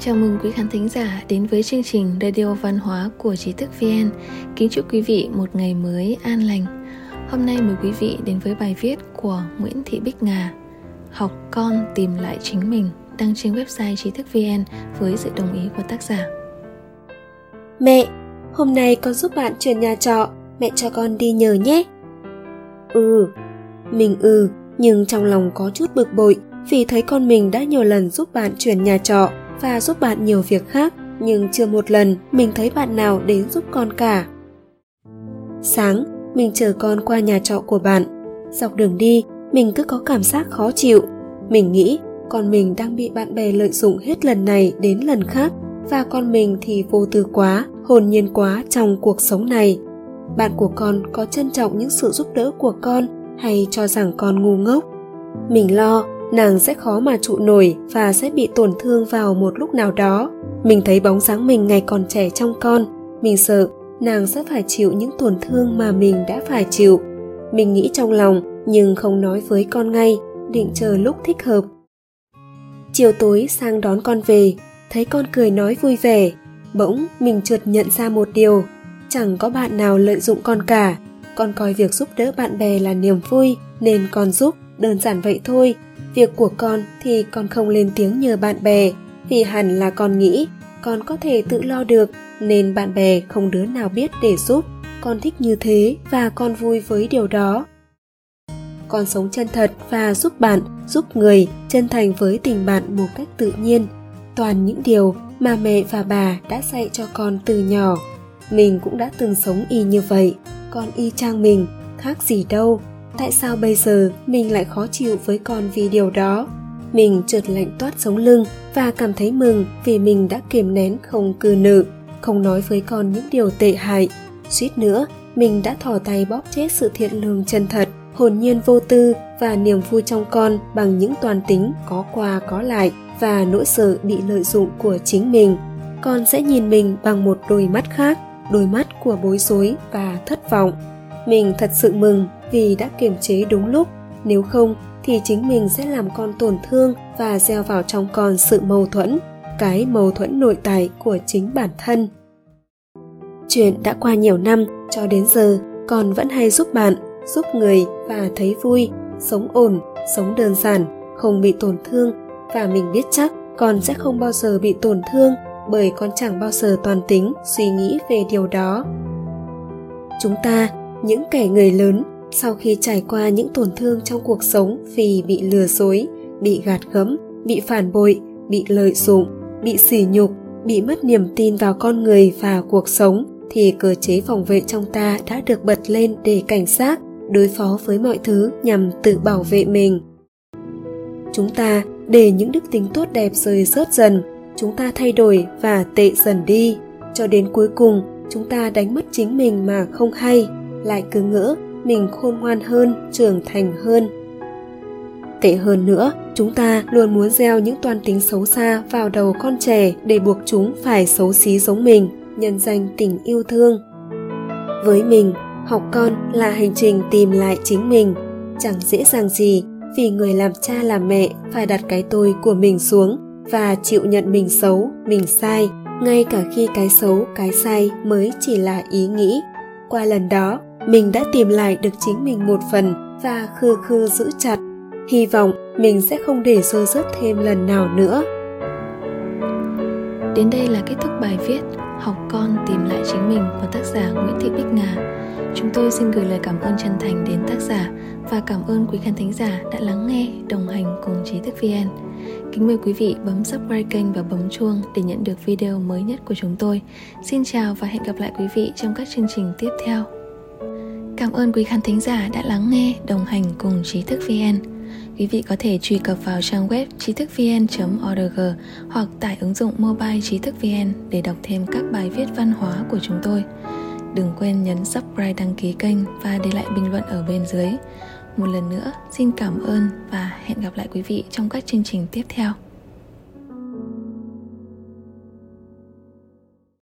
Chào mừng quý khán thính giả đến với chương trình Radio Văn hóa của Trí thức VN. Kính chúc quý vị một ngày mới an lành. Hôm nay mời quý vị đến với bài viết của Nguyễn Thị Bích Ngà Học con tìm lại chính mình đăng trên website trí thức VN với sự đồng ý của tác giả. Mẹ, hôm nay con giúp bạn chuyển nhà trọ, mẹ cho con đi nhờ nhé. Ừ, mình ừ, nhưng trong lòng có chút bực bội vì thấy con mình đã nhiều lần giúp bạn chuyển nhà trọ và giúp bạn nhiều việc khác, nhưng chưa một lần mình thấy bạn nào đến giúp con cả. Sáng, mình chờ con qua nhà trọ của bạn. Dọc đường đi, mình cứ có cảm giác khó chịu. Mình nghĩ con mình đang bị bạn bè lợi dụng hết lần này đến lần khác, và con mình thì vô tư quá, hồn nhiên quá trong cuộc sống này. Bạn của con có trân trọng những sự giúp đỡ của con hay cho rằng con ngu ngốc? Mình lo nàng sẽ khó mà trụ nổi và sẽ bị tổn thương vào một lúc nào đó. Mình thấy bóng dáng mình ngày còn trẻ trong con, mình sợ nàng sẽ phải chịu những tổn thương mà mình đã phải chịu. Mình nghĩ trong lòng, nhưng không nói với con ngay, định chờ lúc thích hợp. Chiều tối sang đón con về, thấy con cười nói vui vẻ, bỗng mình chợt nhận ra một điều, chẳng có bạn nào lợi dụng con cả. Con coi việc giúp đỡ bạn bè là niềm vui, nên con giúp, đơn giản vậy thôi việc của con thì con không lên tiếng nhờ bạn bè, vì hẳn là con nghĩ con có thể tự lo được, nên bạn bè không đứa nào biết để giúp. Con thích như thế và con vui với điều đó. Con sống chân thật và giúp bạn, giúp người, chân thành với tình bạn một cách tự nhiên. Toàn những điều mà mẹ và bà đã dạy cho con từ nhỏ. Mình cũng đã từng sống y như vậy. Con y chang mình, khác gì đâu tại sao bây giờ mình lại khó chịu với con vì điều đó? Mình trượt lạnh toát sống lưng và cảm thấy mừng vì mình đã kiềm nén không cư nữ không nói với con những điều tệ hại. Suýt nữa, mình đã thỏ tay bóp chết sự thiện lương chân thật, hồn nhiên vô tư và niềm vui trong con bằng những toàn tính có qua có lại và nỗi sợ bị lợi dụng của chính mình. Con sẽ nhìn mình bằng một đôi mắt khác, đôi mắt của bối rối và thất vọng mình thật sự mừng vì đã kiềm chế đúng lúc. Nếu không, thì chính mình sẽ làm con tổn thương và gieo vào trong con sự mâu thuẫn, cái mâu thuẫn nội tại của chính bản thân. Chuyện đã qua nhiều năm, cho đến giờ, con vẫn hay giúp bạn, giúp người và thấy vui, sống ổn, sống đơn giản, không bị tổn thương. Và mình biết chắc, con sẽ không bao giờ bị tổn thương, bởi con chẳng bao giờ toàn tính suy nghĩ về điều đó. Chúng ta những kẻ người lớn sau khi trải qua những tổn thương trong cuộc sống vì bị lừa dối, bị gạt gẫm, bị phản bội, bị lợi dụng, bị sỉ nhục, bị mất niềm tin vào con người và cuộc sống, thì cơ chế phòng vệ trong ta đã được bật lên để cảnh giác, đối phó với mọi thứ nhằm tự bảo vệ mình. Chúng ta, để những đức tính tốt đẹp rơi rớt dần, chúng ta thay đổi và tệ dần đi. Cho đến cuối cùng, chúng ta đánh mất chính mình mà không hay lại cứ ngỡ mình khôn ngoan hơn, trưởng thành hơn. Tệ hơn nữa, chúng ta luôn muốn gieo những toan tính xấu xa vào đầu con trẻ để buộc chúng phải xấu xí giống mình, nhân danh tình yêu thương. Với mình, học con là hành trình tìm lại chính mình. Chẳng dễ dàng gì vì người làm cha làm mẹ phải đặt cái tôi của mình xuống và chịu nhận mình xấu, mình sai, ngay cả khi cái xấu, cái sai mới chỉ là ý nghĩ. Qua lần đó mình đã tìm lại được chính mình một phần và khư khư giữ chặt. Hy vọng mình sẽ không để rơi rớt thêm lần nào nữa. Đến đây là kết thúc bài viết học con tìm lại chính mình của tác giả nguyễn thị bích ngà. Chúng tôi xin gửi lời cảm ơn chân thành đến tác giả và cảm ơn quý khán thính giả đã lắng nghe, đồng hành cùng trí thức vn kính mời quý vị bấm subscribe kênh và bấm chuông để nhận được video mới nhất của chúng tôi. Xin chào và hẹn gặp lại quý vị trong các chương trình tiếp theo. Cảm ơn quý khán thính giả đã lắng nghe, đồng hành cùng Trí thức VN. Quý vị có thể truy cập vào trang web trí thức vn.org hoặc tải ứng dụng mobile trí thức VN để đọc thêm các bài viết văn hóa của chúng tôi. Đừng quên nhấn subscribe đăng ký kênh và để lại bình luận ở bên dưới. Một lần nữa, xin cảm ơn và hẹn gặp lại quý vị trong các chương trình tiếp theo.